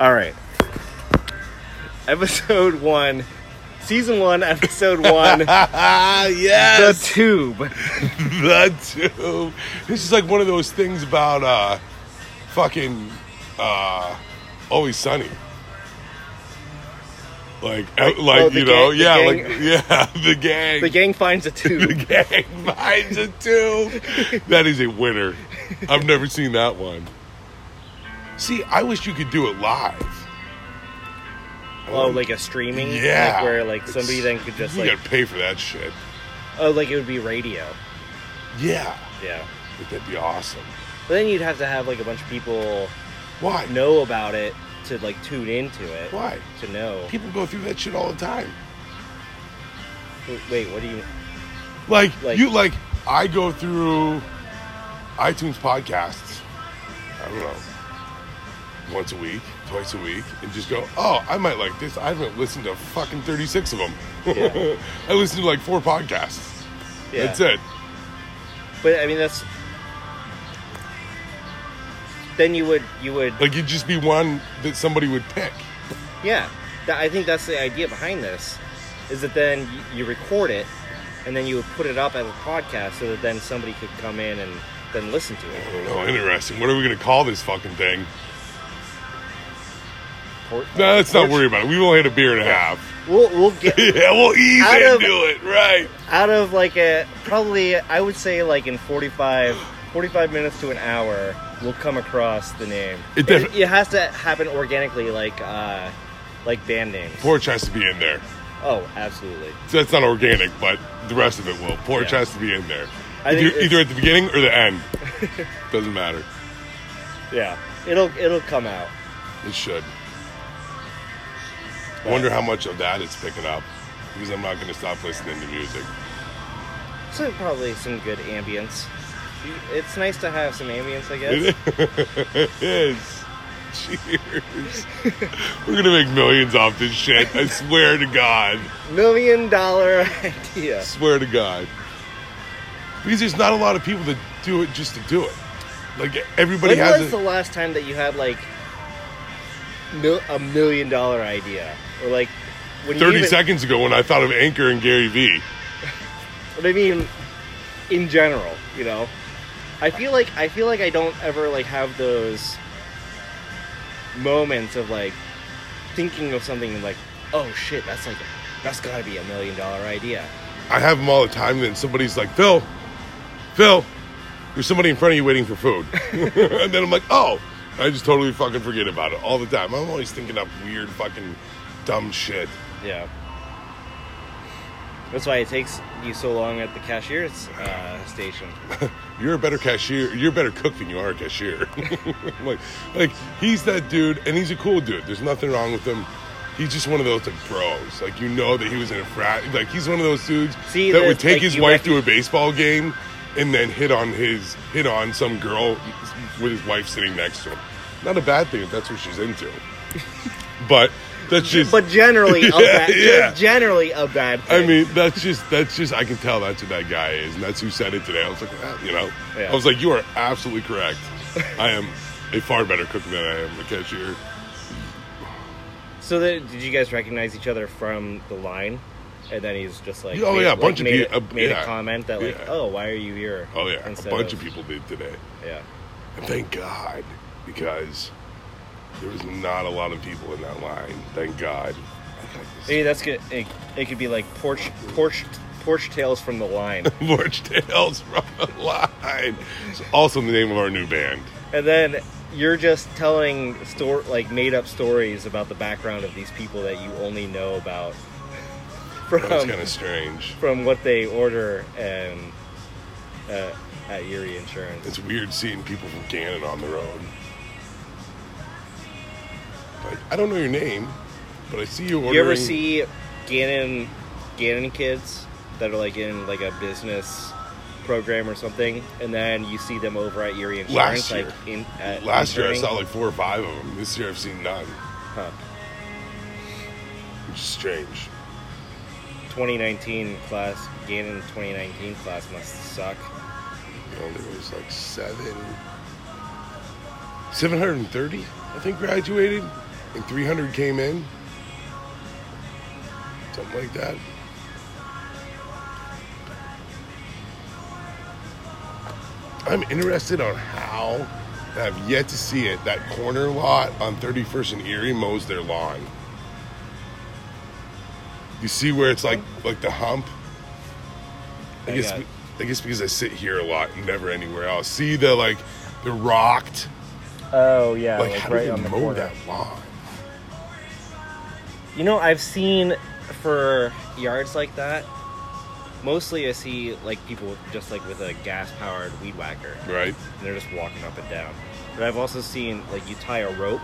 All right. Episode one, season one, episode one. Ah, the tube. The tube. This is like one of those things about uh, fucking uh, Always Sunny. Like, Like, uh, like oh, you know, gang- the yeah, gang- like yeah, the gang. The gang finds a tube. The gang finds a tube. That is a winner. I've never seen that one. See, I wish you could do it live. Oh, um, like a streaming. Yeah. Like where like somebody then could just you like gotta pay for that shit. oh like it would be radio. Yeah, Yeah. but that'd be awesome. But then you'd have to have like a bunch of people Why? know about it to like tune into it. Why? To know. People go through that shit all the time. Wait, what do you? Like, Like- you like I go through iTunes podcasts. I don't know. Once a week, twice a week, and just go, oh, I might like this. I haven't listened to fucking 36 of them. Yeah. I listened to like four podcasts. Yeah. That's it. But I mean that's. Then you would you would Like, you'd just be one that somebody would pick. Yeah, that, I think that's the idea behind this, is that then you, record it, and then you would put it up as a podcast, so that then somebody could come in and then listen to it. I interesting. What are we going to call this fucking thing? No, let's not worry about it. We've only had a beer and a half. We'll we'll get yeah, we'll ease Out into of- it, right? out of like a probably I would say like in 45, 45 minutes to an hour, we'll come across the name. It It, it has to happen organically, like uh, like band names. Porch has to be in there. Oh, absolutely. So that's not organic, but the rest of it will. Porch Yeah. has to be in there. I think Either, it's- either at the beginning or the end. Doesn't matter. Yeah, it'll it'll come out. It should. I wonder how much of that it's picking up. Because I'm not going to stop listening to music. So probably some good ambience. It's nice to have some ambience, I guess. It is. Cheers. We're going to make millions off this shit. I swear to God. Million dollar idea. swear to God. Because there's not a lot of people that do it just to do it. Like everybody When has was a, the last time that you had like mil- a million dollar idea, or like when you 30 even, seconds ago when I thought of Anchor and Gary Vee. What I mean, in general, you know, I feel like I feel like I don't ever like have those moments of like thinking of something and like, oh shit, that's like that's got to be a million dollar idea. I have them all the time. Then somebody's like, Phil, Phil, there's somebody in front of you waiting for food. and then I'm like, oh, I just totally fucking forget about it all the time. I'm always thinking up weird fucking dumb shit. Yeah. That's why it takes you so long at the cashier's uh, station. You're a better cashier. You're a better cook than you are a cashier. like, like he's that dude, and he's a cool dude. There's nothing wrong with him. He's just one of those like bros. Like you know that he was in a frat. Like he's one of those dudes See, that would take like, his wife to a baseball game, and then hit on his hit on some girl with his wife sitting next to him. Not a bad thing if that's what she's into. but that's just. But generally, a bad, Yeah. generally a bad I mean, that's just that's just I can tell that's who that guy is, and that's who said it today. I was like, ah, you know, Yeah. I was like, you are absolutely correct. I am a far better cook than I am a cashier. So then, did you guys recognize each other from the line? And then he's just like, Oh, made, yeah, a like, bunch of made, peo- a, made yeah. a comment that like, Yeah. oh, why are you here? Oh yeah, a bunch of people did today, Yeah, and thank God because there was not a lot of people in that line. Thank God. I got this maybe that's good. It, it could be like porch, porch, porch tales from the line, Porch Tales from the line. It's also the name of our new band. and then you're just telling store like made up stories about the background of these people that you only know about from That's kind of strange. from what they order and uh, at Erie Insurance. It's weird seeing people from Gannon on the road. I don't know your name, but I see you ordering. You ever see Gannon Gannon kids that are like in like a business program or something, and then you see them over at Erie Insurance, Last year. like in at Last year I saw like four or five of them. This year I've seen none, Huh. which is strange. 2019 class, Gannon 2019 class must suck. You know, there was like seven, 730, I think, graduated. And 300 came in. Something like that. I'm interested on how, I've yet to see it, that corner lot on 31st and Erie mows their lawn. You see where it's like like the hump? I I guess got- I guess because I sit here a lot and never anywhere else. See the like the rocked Oh yeah, like, like, how right do on they the mow that lawn? You know, I've seen for yards like that. Mostly, I see like people just like with a gas-powered weed whacker, Right? and they're just walking up and down. But I've also seen like you tie a rope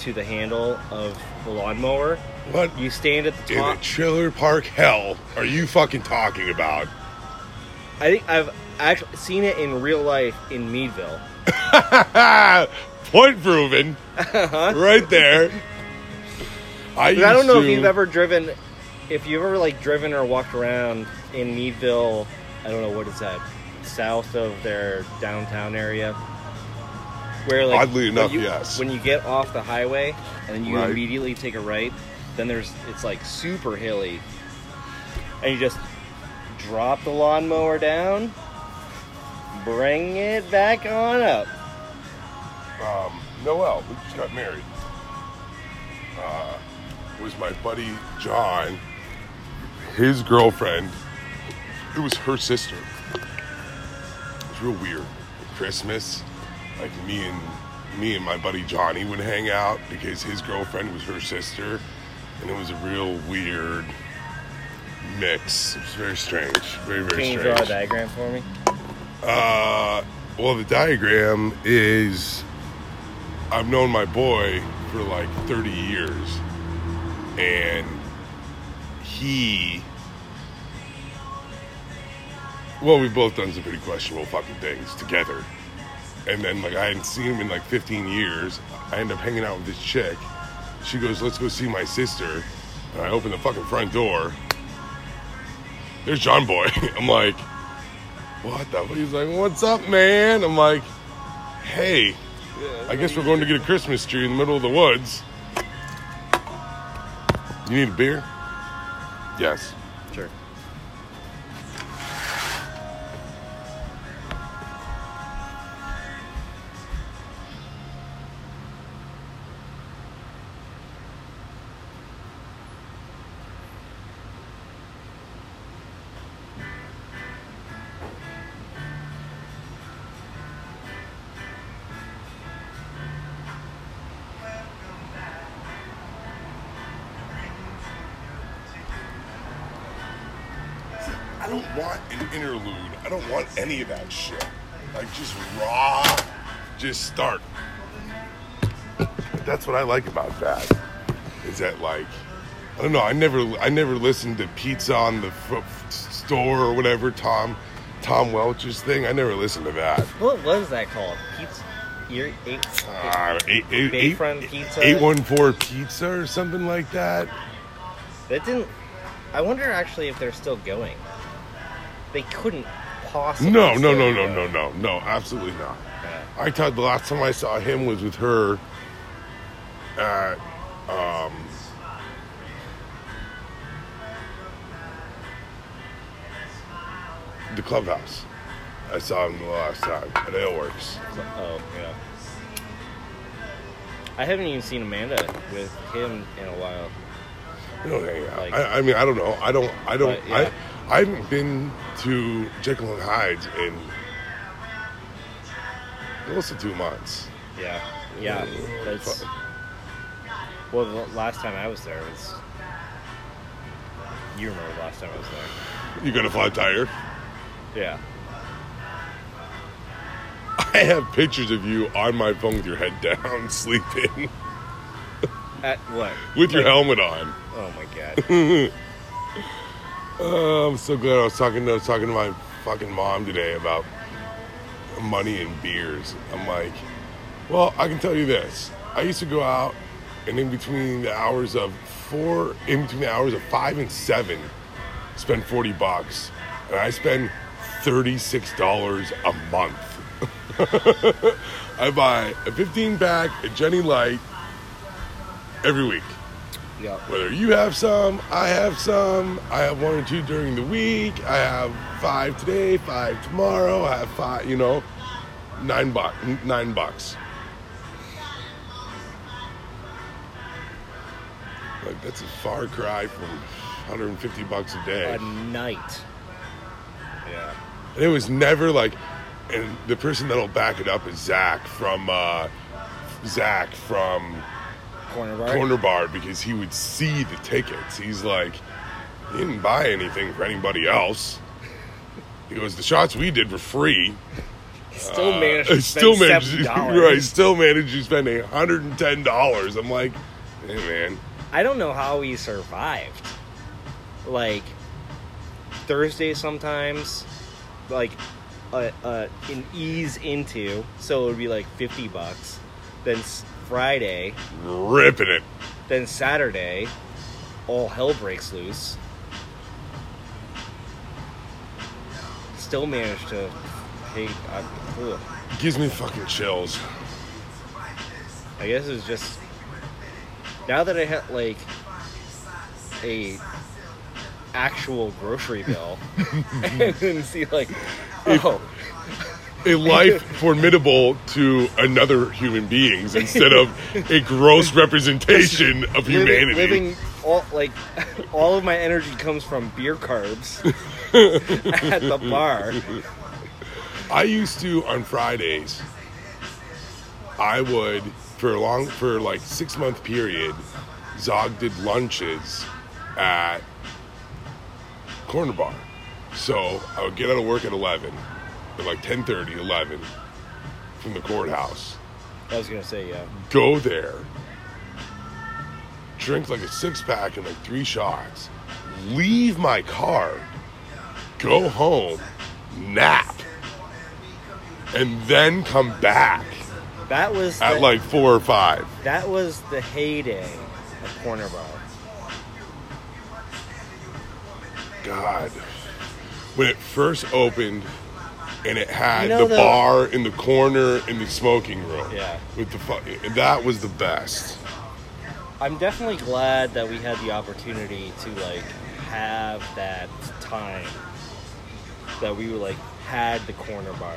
to the handle of the lawnmower. What You stand at the in top. a trailer park hell are you fucking talking about? I think I've actually seen it in real life in Meadville. Point proven. Uh-huh. right there. I, I don't know to- if you've ever driven, if you've ever like driven or walked around in Meadville. I don't know what is that, south of their downtown area. Where like Oddly enough, you- yes. When you get off the highway and then you Right. immediately take a right, then there's it's like super hilly, and you just drop the lawnmower down, bring it back on up. um, Noel, who just got married, uh, was my buddy John. His girlfriend, it was her sister. It was real weird. Christmas, like me and me and my buddy Johnny would hang out because his girlfriend was her sister, and it was a real weird mix. It was very strange, very very Can you strange. draw a diagram for me? Uh, well, the diagram is I've known my boy for like 30 years, and he. Well, we've both done some pretty questionable fucking things together. And then, like, I hadn't seen him in like 15 years. I end up hanging out with this chick. She goes, Let's go see my sister. And I open the fucking front door. There's John Boy. I'm like, what the? He's like, what's up, man? I'm like, hey, I guess we're going to get a Christmas tree in the middle of the woods. You need a beer? Yes. I don't want an interlude. I don't want any of that shit. Like just raw, just start. But that's what I like about that. Is that like, I don't know. I never, I never listened to Pizza on the F- Store or whatever. Tom, Tom Welch's thing. I never listened to that. What was that called? Pizza? Your eight. Uh, eight, eight, eight, Bayfront Pizza? eight one four pizza or something like that. That didn't. I wonder actually if they're still going. They couldn't possibly. No, no, no, no, no, no, no, absolutely not. I thought the last time I saw him was with her at um the clubhouse. I saw him the last time at Aleworks. Oh yeah. I haven't even seen Amanda with him in a while. We don't hang out. Like- I, I mean, I don't know. I don't. I don't. But, yeah. I. I haven't been to Jekyll and Hyde's in close to two months. Yeah, yeah. That's well. The last time I was there was. You remember the last time I was there? You got a flat tire. Yeah. I have pictures of you on my phone with your head down, sleeping, At what? with your helmet on. Oh my god. Oh, I'm so glad I was talking. to I was talking to my fucking mom today about money and beers. I'm like, well, I can tell you this. I used to go out, and in between the hours of four, in between the hours of five and seven, spend forty bucks, and I spend thirty six dollars a month. I buy a 15 pack of Genny Light, every week. Yeah. Whether you have some, I have some. I have one or two during the week. I have five today, five tomorrow. I have five. You know, nine bucks. Nine bucks. Like that's a far cry from 150 bucks a day. A night. Yeah. And it was never like, and the person that'll back it up is Zach from uh, Zach from Corner bar. Corner Bar because he would see the tickets. He's like, he didn't buy anything for anybody else. He goes, the shots we did were free. Still Uh, managed to still managed, seven right? Still managed to spend hundred and ten dollars. I'm like, hey man, I don't know how he survived. Like Thursday sometimes, like uh, uh, an ease into, so it would be like fifty bucks. Then Friday, ripping it. then Saturday, all hell breaks loose. Still managed to pay. I, uh, ugh. Gives me fucking chills. I guess it's just now that I have like a actual grocery bill and then see like oh A life formidable to another human beings instead of a gross representation of living, humanity. living all like all of my energy comes from beer carbs at the bar I used to on Fridays. I would for a long for like six month period. Zog did lunches at Corner Bar, so I would get out of work at eleven, at like 10:30, 11, from the courthouse. I was gonna say yeah. Go there, drink like a six pack and like three shots, leave my car, go home, nap, and then come back. That was at the, like four or five. that was the heyday of corner bar God, when it first opened, and it had You know the the- bar in the corner in the smoking room. Yeah. with the fu- that was the best. I'm definitely glad that we had the opportunity to like have that time that we were like had the corner bar.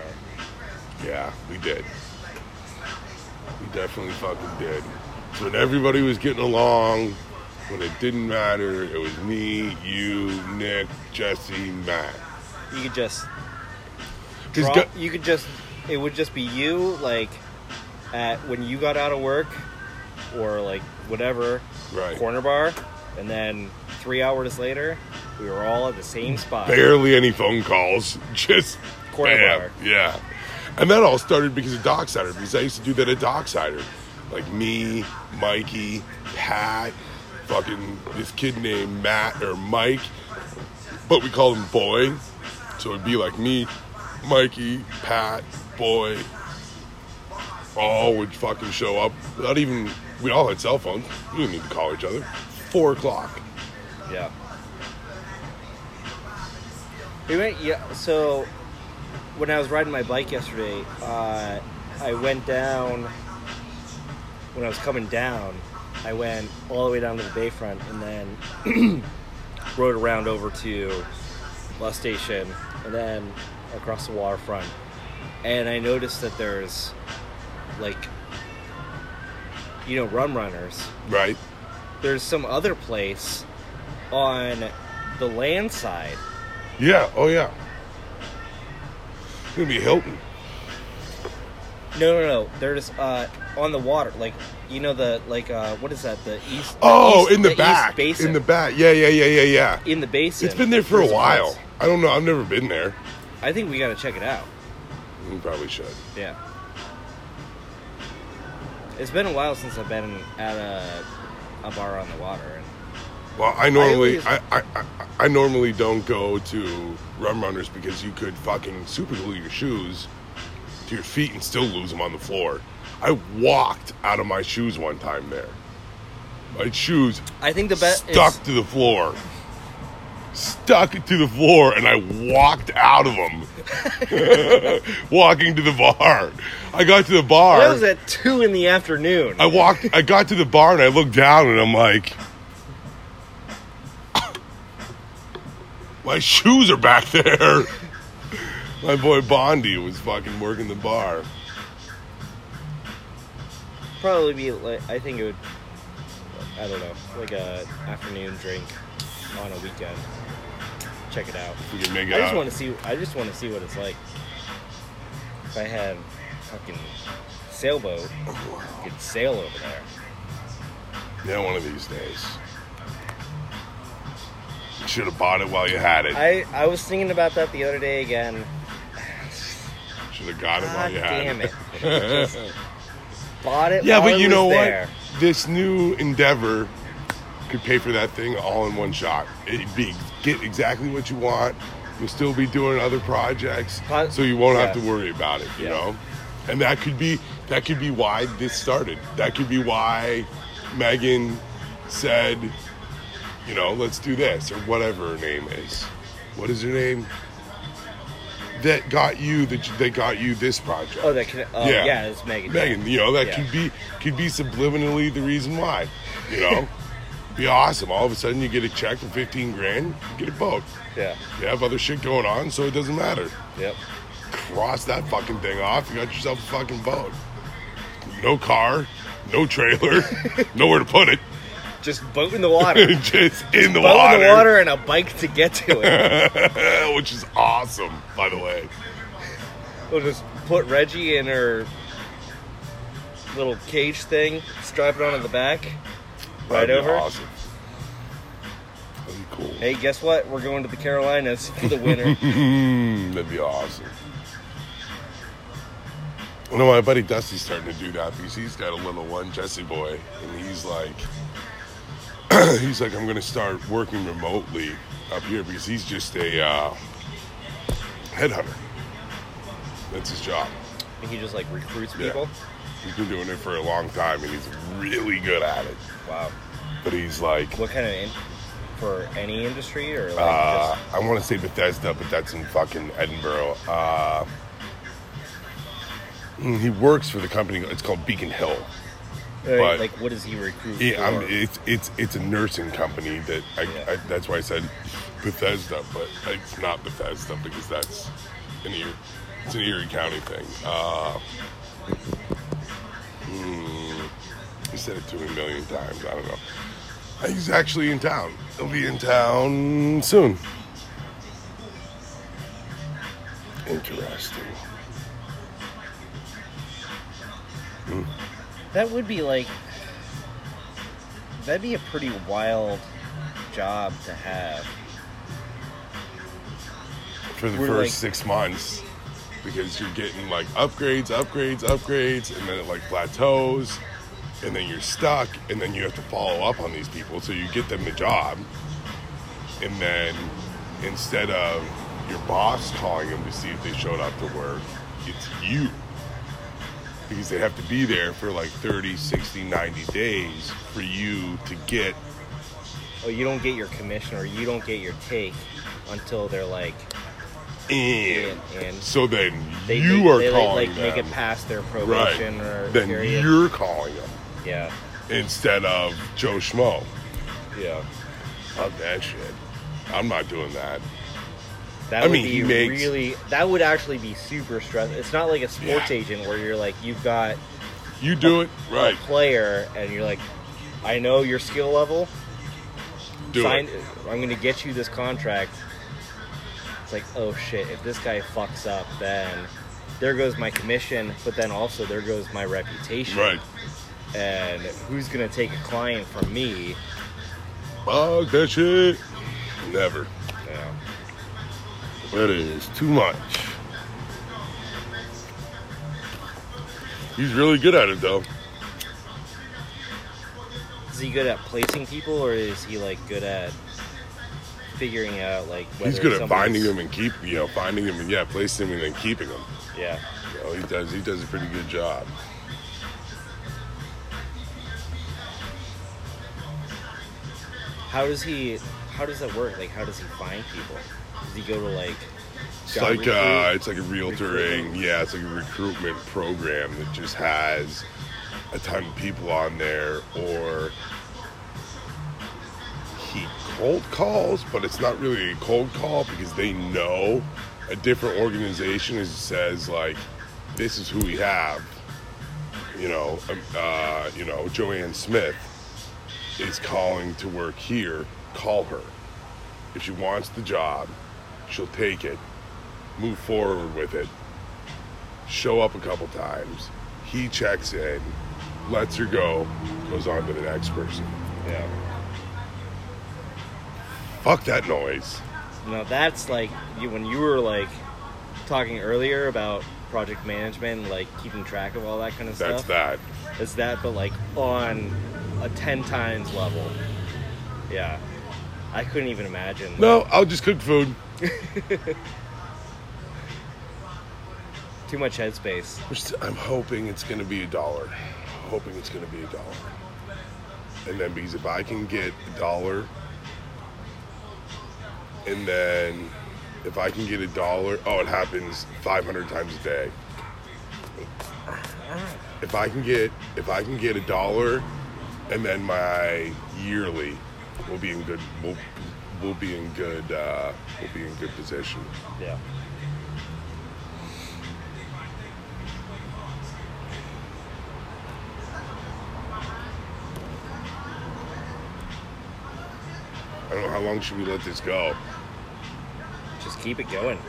Yeah, we did. We definitely fucking did. So when everybody was getting along, when it didn't matter, it was me, you, Nick, Jesse, Matt. You could just Because drop, you could just it would just be you like at when you got out of work or like whatever right, corner bar and then 3 hours later we were all at the same spot. barely any phone calls, just Corner bam, bar. Yeah, and that all started because of Docksider. Because I used to do that at Docksider, like me, Mikey, Pat, fucking this kid named Matt or Mike, but we called him Boy. So it'd be like me, Mikey, Pat, Boy, all would fucking show up Not even. We all had cell phones. We didn't need to call each other. Four o'clock. Yeah. We went, yeah. So when I was riding my bike yesterday, uh, I went down. When I was coming down, I went all the way down to the bayfront and then rode around over to bus station and then across the waterfront. And I noticed that there's like, you know, rum runners Right. there's some other place on the land side. Yeah. Oh yeah. It's gonna be Hilton. No, no, no. There's uh on the water, like you know the like uh what is that? The east. the Oh, east- in the, east back. basin. In the back. Yeah, yeah, yeah, yeah, yeah. in the basin. It's been there for a while. once. I don't know. I've never been there. I think we got to check it out. You probably should. Yeah. It's been a while since I've been at a a bar on the water. And Well, I normally, I, I, I, I normally don't go to rum runners because you could fucking super glue your shoes to your feet and still lose them on the floor. I walked out of my shoes one time there. My shoes I think the best stuck to the floor. Stuck to the floor, and I walked out of them, walking to the bar. I got to the bar. That was at two in the afternoon. I walked. I got to the bar and I looked down and I'm like, my shoes are back there. My boy Bondi was fucking working the bar. Probably be like I think it would. I don't know, like a afternoon drink on a weekend. Check it out. We can make it I just out. want to see. I just want to see what it's like. If I had fucking sailboat, oh, I could sail over there. Yeah, one of these days. You should have bought it while you had it. I I was thinking about that the other day again. Should have got it while you had it. damn it. it! Bought it. yeah, but it you know there. what? This new endeavor could pay for that thing all in one shot. It'd be get exactly what you want. You'll still be doing other projects, so you won't have to worry about it. You Yeah. know, and that could be that could be why this started. That could be why Megan said, you know, let's do this or whatever her name is. What is her name? That got you that that got you this project. Oh, that can. Oh, Yeah. yeah. it's Megan. Megan, you know, that Yeah. could be could be subliminally the reason why. You know? be awesome. All of a sudden you get a check for fifteen grand, you get a boat. Yeah. You have other shit going on, so it doesn't matter. Yep. Cross that fucking thing off, you got yourself a fucking boat. No car, no trailer, nowhere to put it. Just boat in the water. Just in the boat water. in the water and a bike to get to it. Which is awesome, by the way. we'll just put Reggie in her little cage thing, strap it on onto the back, right be over. Awesome. That'd be cool. Hey, guess what? We're going to the Carolinas for the winter. That'd be awesome. You know, my buddy Dusty's starting to do that because he's got a little one, Jesse boy, and he's like, he's like, I'm going to start working remotely up here because he's just a uh, headhunter. That's his job. and he just like recruits Yeah. people. He's been doing it for a long time and he's really good at it. Wow. But he's like, What kind of in- for any industry or like uh, I want to say Bethesda, but that's in fucking Edinboro. Uh, mm, he works for the company. It's called Beacon Hill. just but- like what does he recruit Yeah, it's it's it's a nursing company that I, Yeah. I, that's why I said Bethesda, but it's not Bethesda because that's an Erie, it's an Erie County thing. Uh, hmm, he said it to me a million times. I don't know. He's actually in town. He'll be in town soon. Interesting. Hmm. That would be like that'd be a pretty wild job to have. for the We're first like- six months because you're getting like upgrades, upgrades, upgrades, and then it like plateaus, and then you're stuck, and then you have to follow up on these people. So you get them the job, and then instead of your boss calling them to see if they showed up to work, it's you. Because they have to be there for like 30, 60, 90 days for you to get Oh, you don't get your commission or you don't get your take until they're like in. in and So then they you make, are they, calling like them. make it past their right. probation or Then period. you're calling them yeah. instead of Joe Schmo. Yeah. Fuck that shit. I'm not doing that. That I would mean, be he makes- really that would actually be super stressful. It's not like a sports Yeah. agent where you're like you've got You do it right. a player and you're like I know your skill level. Do sign, it. I'm going to get you this contract. It's like, oh shit, if this guy fucks up, then there goes my commission, but then also there goes my reputation. Right. And who's to take a client from me? Fuck that shit. Never. Know, That is too much. He's really good at it though. is he good at placing people, or is he like good at figuring out like He's good at finding them and keep you know, finding them and yeah, placing them and then keeping them. Yeah. You know, he does he does a pretty good job. How does he? how does that work? Like, how does he find people? Does he go to like? It's like recruit? uh, it's like a realtoring, yeah, it's like a recruitment program that just has a ton of people on there, or he cold calls, but it's not really a cold call because they know a different organization is says like, this is who we have. You know, um, uh, you know, Joanne Smith is calling to work here. Call her. If she wants the job, she'll take it move forward with it, show up a couple times. He checks in, lets her go, goes on to the next person. yeah. Fuck that noise. No, that's like you when you were like talking earlier about project management, like keeping track of all that kind of stuff. That's stuff. that. It's that, but like on a ten times level. Yeah, I couldn't even imagine. No, I'll just cook food. Too much headspace. We're st- I'm hoping it's going to be a dollar. Hoping it's going to be a dollar. And then because if I can get a dollar, and then if I can get a dollar, oh, it happens 500 times a day. If I can get if I can get a dollar, and then my yearly will be in good will will be in good uh, will be in good position. Yeah. I don't know how long should we let this go. Just keep it going.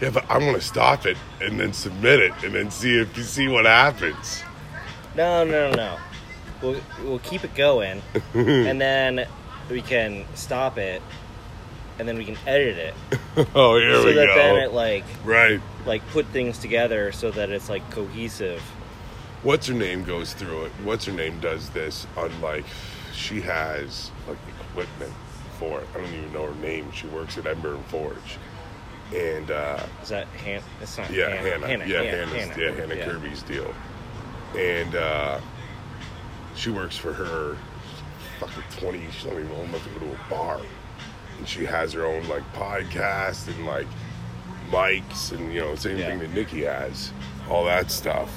Yeah, but I want to stop it and then submit it and then see if you see what happens. No, no, no, no. We'll we'll keep it going, and then we can stop it, and then we can edit it oh, here so we that go. then it like right. like put things together so that it's like cohesive. What's her name goes through it. What's her name does this on like she has like equipment for it. I don't even know her name. She works at Ember and Forge. And uh Is that Han? It's not yeah, Hannah. Hannah. Hannah. Yeah, yeah, Hannah's, Hannah. yeah, Hannah Kirby's deal. And uh she works for her fucking twenty she's not even old enough to go to a bar. And she has her own like podcast and like mics and you know, same Yeah. thing that Nikki has. All that stuff.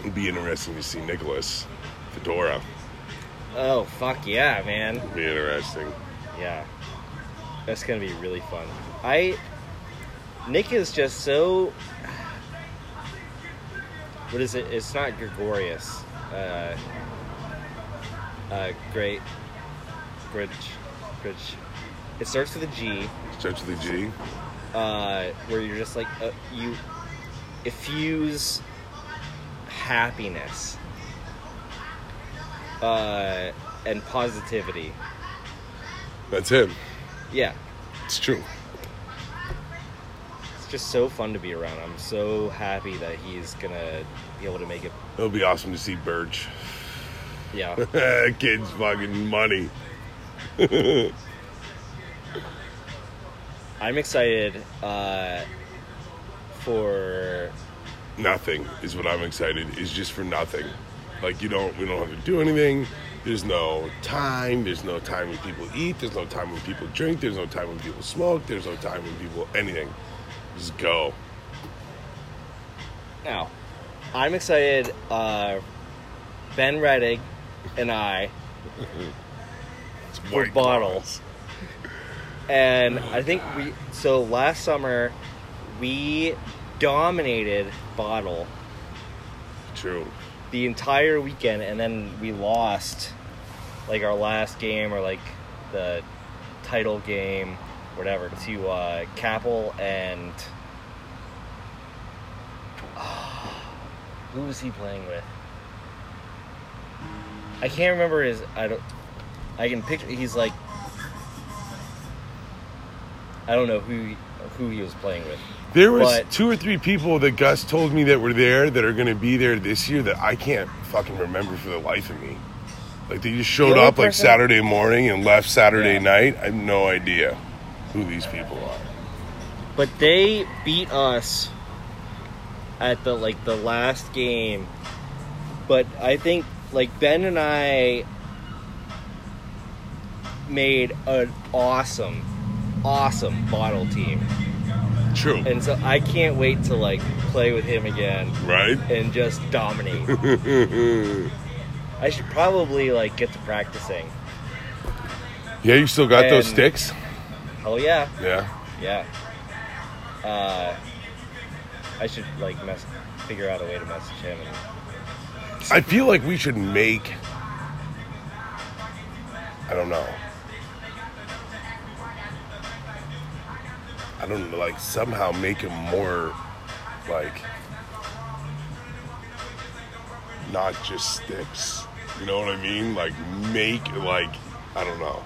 It'd be interesting to see Nicholas Fedora. Oh fuck yeah, man! It'd be interesting. Yeah, that's gonna be really fun. I Nick is just so. What is it? It's not Gregorius. Uh, uh, great. Bridge. Bridge. It starts with a G. Stretch of the G. uh, where you're just like uh, you effuse happiness uh, and positivity. That's him. Yeah, It's true. It's just so fun to be around. I'm so happy that he's gonna be able to make it. It'll be awesome to see Birch. Yeah, Kids fucking money. I'm excited uh, for nothing is what I'm excited is just for nothing. Like you don't we don't have to do anything. There's no time. There's no time when people eat. There's no time when people drink. There's no time when people smoke. There's no time when people anything. Just go. now. I'm excited. Uh, ben Reddick and I For bottles. And I think we so last summer we dominated bottle. True. the entire weekend and then we lost like our last game or like the title game whatever to uh Capel and who was he playing with? I can't remember his I don't I can picture he's like I don't know who he, who he was playing with. There was But- two or three people that Gus told me that were there that are going to be there this year that I can't fucking remember for the life of me. Like they just showed up like Saturday morning and left Saturday Yeah. night. I have no idea who these people are. But they beat us at the like the last game. But I think like Ben and I made an awesome, awesome bottle team, True. and so I can't wait to like play with him again right? and just dominate. I should probably like get to practicing. yeah, you still got those sticks? Hell yeah, Yeah. yeah. Uh, I should like mess, figure out a way to message him. And, I feel like we should make. I don't know. I don't know, like somehow make him more like not just sticks. You know what I mean? Like make like I don't know.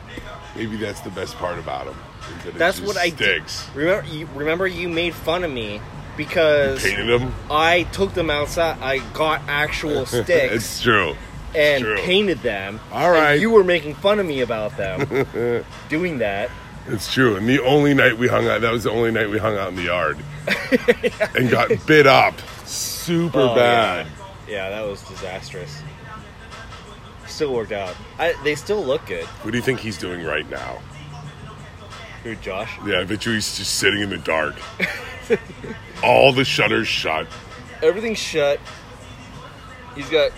Maybe that's the best part about him. It's That's what I did. remember. You, remember you made fun of me because. I took them outside. I got actual sticks. it's true. and true. painted them. All right. and you were making fun of me about them doing that. It's true. And the only night we hung out, that was the only night we hung out in the yard and got bit up super Oh, bad. Yeah. yeah, that was disastrous. Still worked out. I, they still look good. What do you think he's doing right now? Who, Josh? Yeah, I bet you he's just sitting in the dark. All the shutters shut. Everything's shut. He's got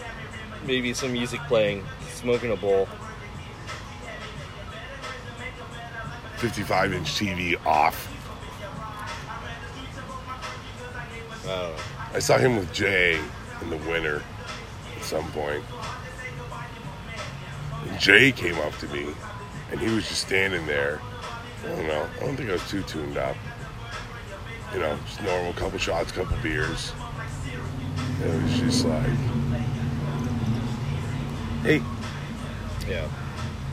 maybe some music playing, smoking a bowl. 55 inch TV off. I. I saw him with Jay in the winter at some point. And Jay came up to me and he was just standing there. I don't know. I don't think I was too tuned up. You know, just normal couple shots, couple beers. It was just like, hey, Yeah.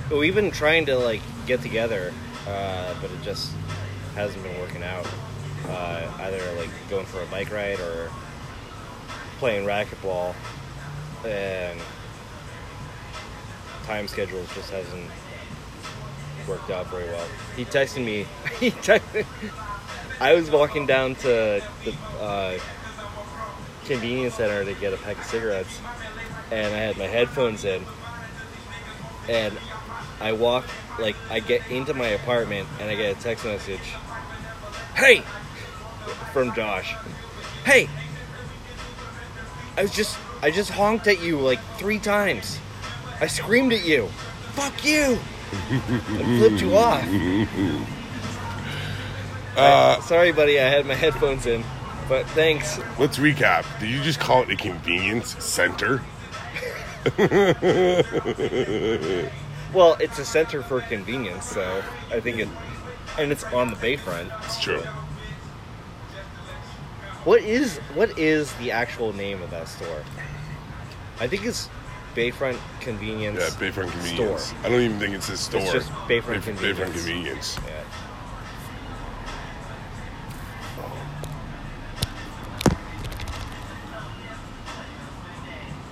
But we've been trying to like get together, uh, but it just hasn't been working out. Uh, either like going for a bike ride or playing racquetball, and time schedules just hasn't worked out very well. He texted me. He texted. I was walking down to the uh, convenience center to get a pack of cigarettes, and I had my headphones in, and I walk like I get into my apartment and I get a text message. Hey, from Josh. Hey, I was just I just honked at you like three times. I screamed at you. Fuck you. And flipped you off. uh, Sorry, buddy. I had my headphones in, but thanks. let's recap. Did you just call it a convenience center? Well, it's a center for convenience, so I think it, and it's on the bayfront. It's true. What is what is the actual name of that store? I think it's Bayfront Convenience. Yeah, Bayfront Convenience. Store. I don't even think it's a store. It's just Bayfront Bayf- Bayfront Convenience. Convenience. Yeah.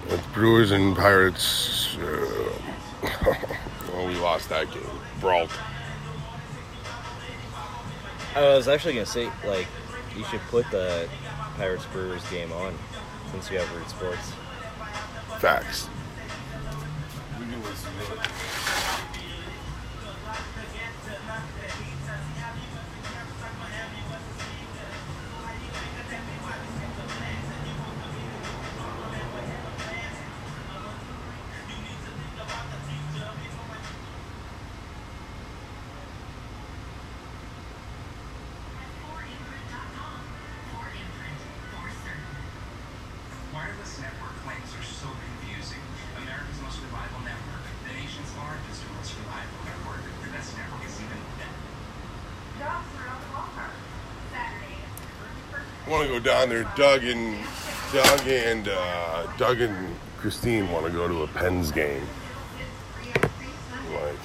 It's Brewers and Pirates. Uh, well, we lost that game. Brault. I was actually gonna say like you should put the Pirates Brewers game on since you have Root Sports. Facts. Down there. Doug and Doug and uh, Doug and Christine want to go to a Pens game. Like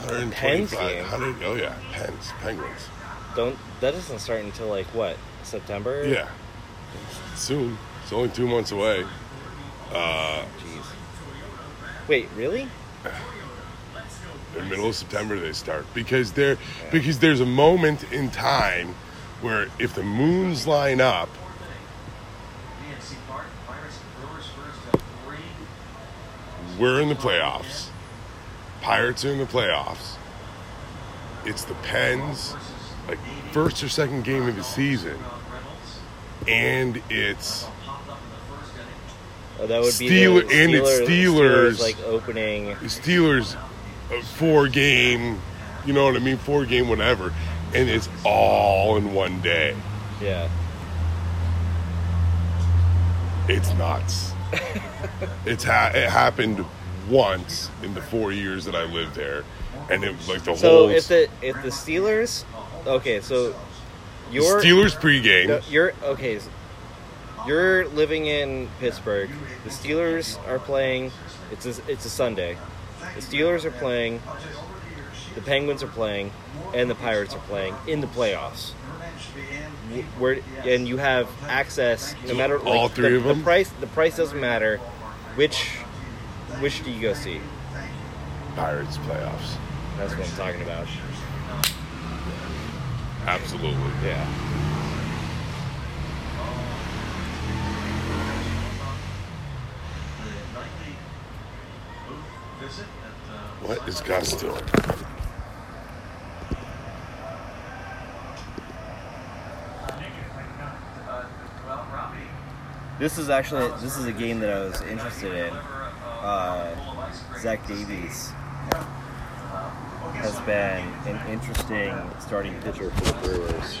uh, 125, Pens game? 100 Oh yeah, Pens, Penguins. Don't that doesn't start until like what September? Yeah, soon. It's only two months away. Jeez. Wait, really? In the middle of September they start because there because there's a moment in time where if the moons line up, PNC Park, Pirates and Brewers first at three. we're in the playoffs. Pirates are in the playoffs. It's the Pens, like first or second game of the season, and it's Oh, that would be Steeler- the and it's Steelers. like opening. Steelers four game, you know what I mean, four game whatever, and it's all in one day. Yeah. It's nuts. it's ha- it happened once in the four years that I lived there, and it like the So whole if the if the Steelers, okay, so the Steelers pregame. no, you're okay. You're living in Pittsburgh. The Steelers are playing. It's a, it's a Sunday. The Steelers are playing. The Penguins are playing, and the Pirates are playing in the playoffs. Where and you have access no matter All like, three the, of them? The price the price doesn't matter. Which which do you go see? Pirates playoffs. That's what I'm talking about. Absolutely. Yeah. What is Gus doing? This is actually this is a game that I was interested in. Uh, Zach Davies has been an interesting starting pitcher for the Brewers.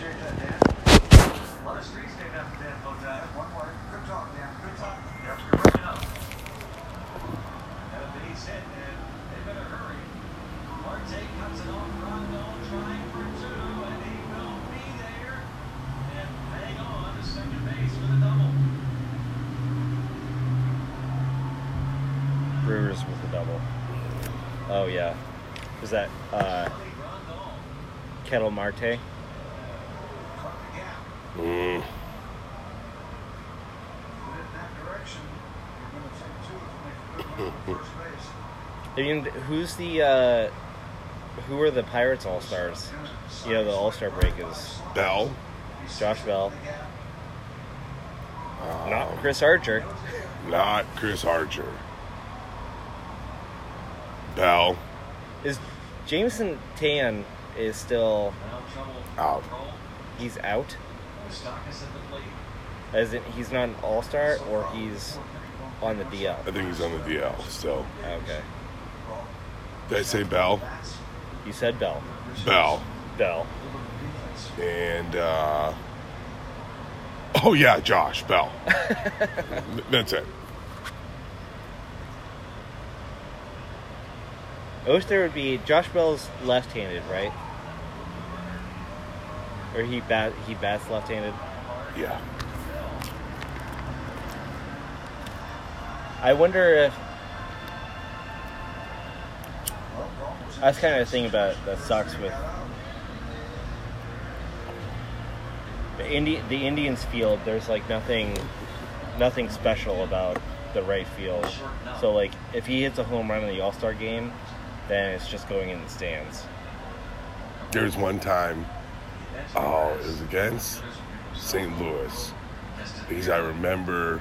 Brewers with a double. Oh yeah, is that uh, Ketel Marte? Mm. I mean, who's the uh, who are the Pirates All Stars? You know, the All Star break is Bell. Josh Bell, Um, not Chris Archer. Not Chris Archer. Bell. Is Jameson Taillon is still Out. he's out? As in, he's not an All Star or he's on the DL. I think he's on the DL still. Okay, Did I say Bell? you said Bell. Bell. Bell. And, uh, oh yeah, Josh Bell. That's it. Oster would be Josh Bell's left-handed, right? Or he bat he bats left-handed. Yeah. I wonder if that's kind of the thing about that sucks with the Indi- the Indians field. There's like nothing nothing special about the right field. So like if he hits a home run in the All Star game, then it's just going in the stands. There was one time, oh, it was against St. Louis. Because I remember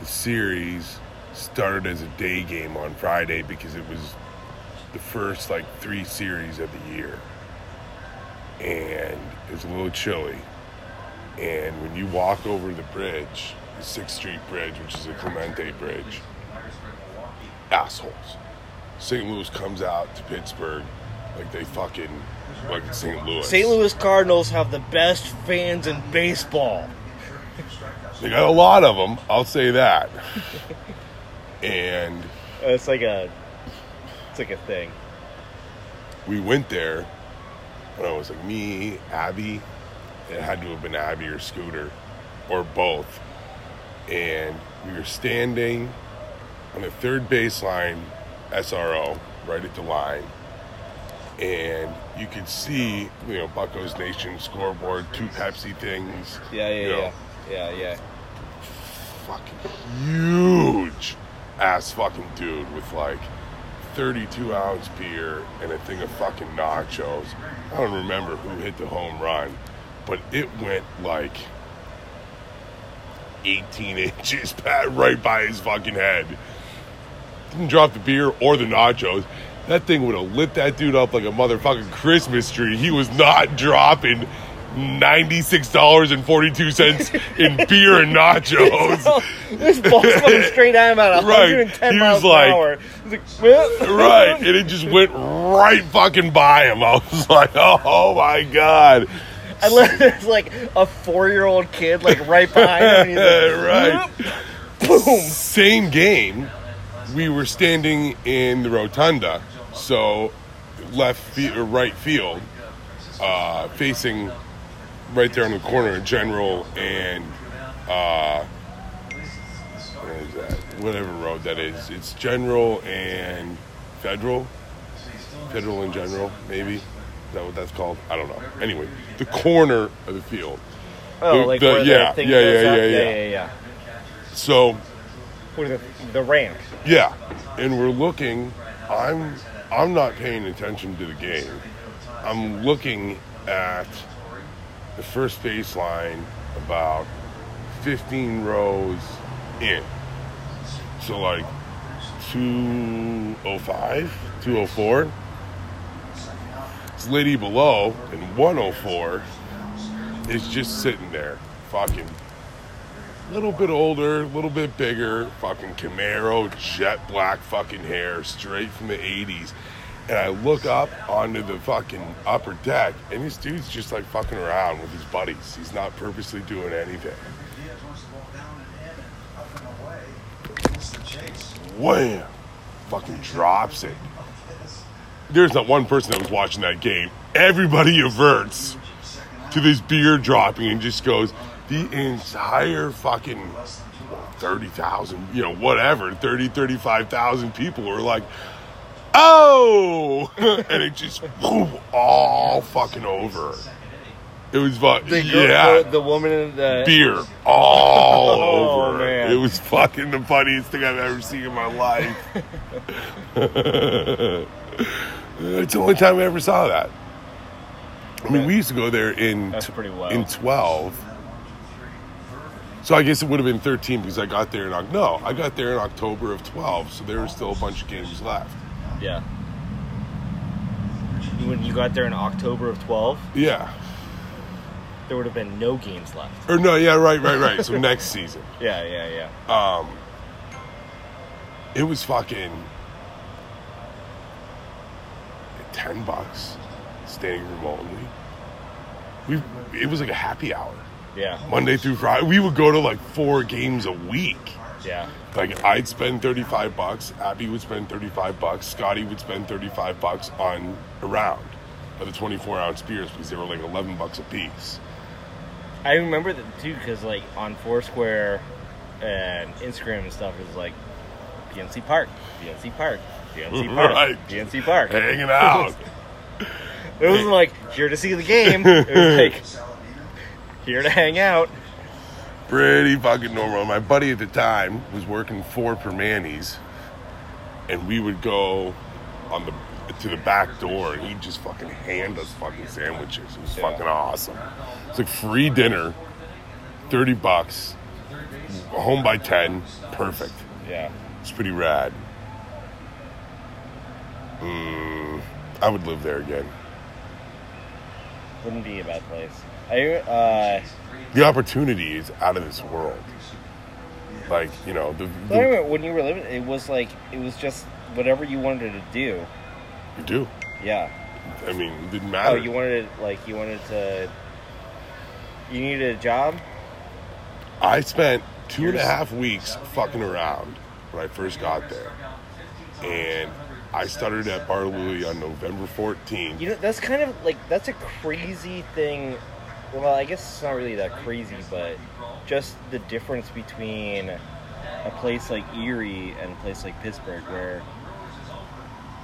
the series started as a day game on Friday because it was the first like three series of the year. And it was a little chilly. And when you walk over the bridge, the Sixth Street Bridge, which is a Clemente Bridge, assholes. St. Louis comes out to Pittsburgh like they fucking like St. Louis. St. Louis Cardinals have the best fans in baseball. They got a lot of them. I'll say that. and uh, It's like a it's like a thing. we went there when I was like me, Abby. It had to have been Abby or Scooter, or both. And we were standing on the third baseline, SRO, right at the line. And you could see, you know, Bucko's Nation scoreboard, two Pepsi things. Yeah, yeah, you know, yeah, yeah, yeah. fucking huge ass fucking dude with like 32 ounce beer and a thing of fucking nachos. I don't remember who hit the home run, but it went like 18 inches right by his fucking head. Didn't drop the beer or the nachos, that thing would have lit that dude up like a motherfucking Christmas tree. He was not dropping ninety-six dollars and forty-two cents in beer and nachos. this ball's coming straight at him at Right. 110 He miles was like- an hour. He's like, "Well." right, and it just went right fucking by him. I was like, oh my god. I love there's like a four year old kid like right behind him. Like, right. boom. Same game. We were standing in the rotunda, so left field or right field, uh, facing right there on the corner General and uh, what is that? Whatever road that is. It's General and Federal. Federal and General, maybe. Is that what that's called? I don't know. Anyway, the corner of the field. Oh, The- like the- where yeah, yeah, goes yeah, up? yeah, yeah, yeah. yeah, yeah. So Where the, the ramp. Yeah, and we're looking. I'm I'm not paying attention to the game. I'm looking at the first baseline about 15 rows in. So like 205, 204. This lady below in 104 is just sitting there, fucking little bit older, a little bit bigger, fucking Camaro, jet black fucking hair, straight from the 80s. And I look up onto the fucking upper deck, and this dude's just like fucking around with his buddies. He's not purposely doing anything. Wham! Fucking drops it. There's not one person that was watching that game. Everybody averts to this beer dropping and just goes, the entire fucking 30,000, you know, whatever, 30, 35,000 people were like, oh! and it just boom, all fucking over. It was fucking, The, girl, yeah, the, the woman in the. beer all Oh, over. man. It was fucking the funniest thing I've ever seen in my life. it's the only time I ever saw that. I mean, we used to go there in That's pretty wild. in twelve. So I guess it would have been thirteen because I got there in no, I got there in October of twelve. So there were still a bunch of games left. Yeah. When you got there in October of 12, Yeah, there would have been no games left. or no, yeah, right, right, right. So next season. Yeah, yeah, yeah. um, it was fucking ten bucks, standing room only. We it was like a happy hour, Yeah. Monday through Friday. We would go to like four games a week. Yeah. Like I'd spend thirty five bucks, Abby would spend thirty five bucks, Scotty would spend thirty five bucks on a round of the twenty four ounce beers because they were like eleven bucks a piece. I remember that too because like on Foursquare and Instagram and stuff it was like PNC Park, PNC Park, PNC Park, Right. PNC Park. Hanging out. It wasn't like here to see the game. It was like here to hang out. pretty fucking normal. My buddy at the time was working for Primanti's, and we would go on the to the back door, and he'd just fucking hand us fucking sandwiches. It was Yeah. fucking awesome. It's like free dinner, thirty bucks, home by ten, perfect. Yeah. It's pretty rad. Mm, I would live there again. Wouldn't be a bad place. I uh The opportunity is out of this world. Like you know, the, the remember when you were living it was like it was just whatever you wanted to do. you do. Yeah. I mean, it didn't matter. Oh, you wanted to, like you wanted to you needed a job? I spent two and a half weeks fucking around when I first got there. And I started at Bar Louie on November 14th. You know, that's kind of like that's a crazy thing. Well, I guess it's not really that crazy, but just the difference between a place like Erie and a place like Pittsburgh, where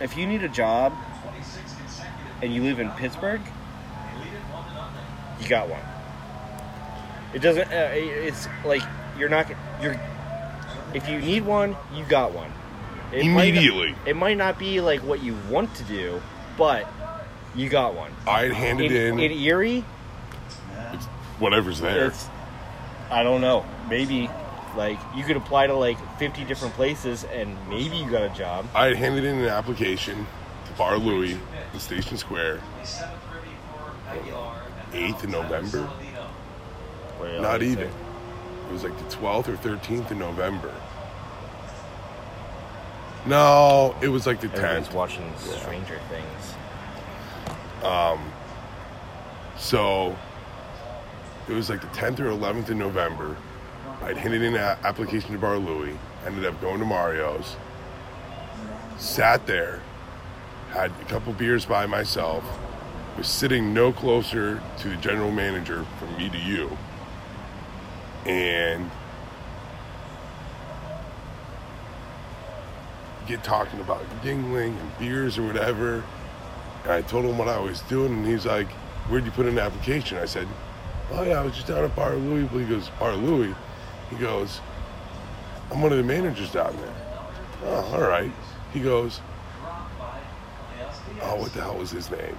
if you need a job and you live in Pittsburgh, you got one. It doesn't. Uh, it's like you're not. You're. If you need one, you got one. It might Immediately. it might not be like what you want to do, but you got one. I had handed In, in, in Erie, whatever's there. it's I don't know, maybe Like you could apply to like 50 different places and maybe you got a job. I had handed in an application to Bar Louie in Station Square, 8th of November. Well, Not I'd say. even. It was like the 12th or 13th of November. No, it was like the Everybody's 10th. watching Stranger Things. Um, So it was like the 10th or 11th of November. I'd handed in an application to Bar Louie, ended up going to Mario's, sat there, had a couple beers by myself, was sitting no closer to the general manager from me to you. And get talking about Yuengling and beers or whatever. And I told him what I was doing, and he's like, Where'd you put in an application? I said, Oh, yeah, I was just down at Bar Louie. He goes, Bar Louie? He goes, I'm one of the managers down there. Oh, all right. He goes, Oh, what the hell was his name?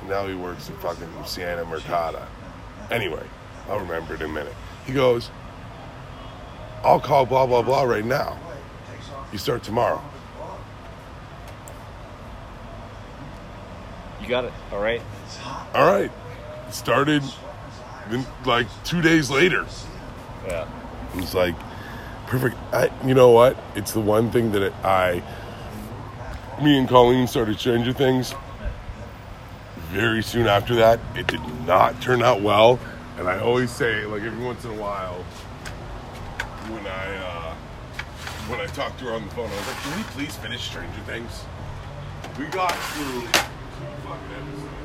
And now he works at fucking Sienna Mercato. Anyway, I'll remember it in a minute. He goes, I'll call blah, blah, blah right now. You start tomorrow. You got it. All right. All right. Started like two days later. Yeah. It's like perfect. I, you know what? It's the one thing that I, me and Colleen started Stranger Things. Very soon after that, it did not turn out well, and I always say, like every once in a while, when I uh, when I talk to her on the phone, I was like, "Can we please finish Stranger Things?" We got through two fucking episodes.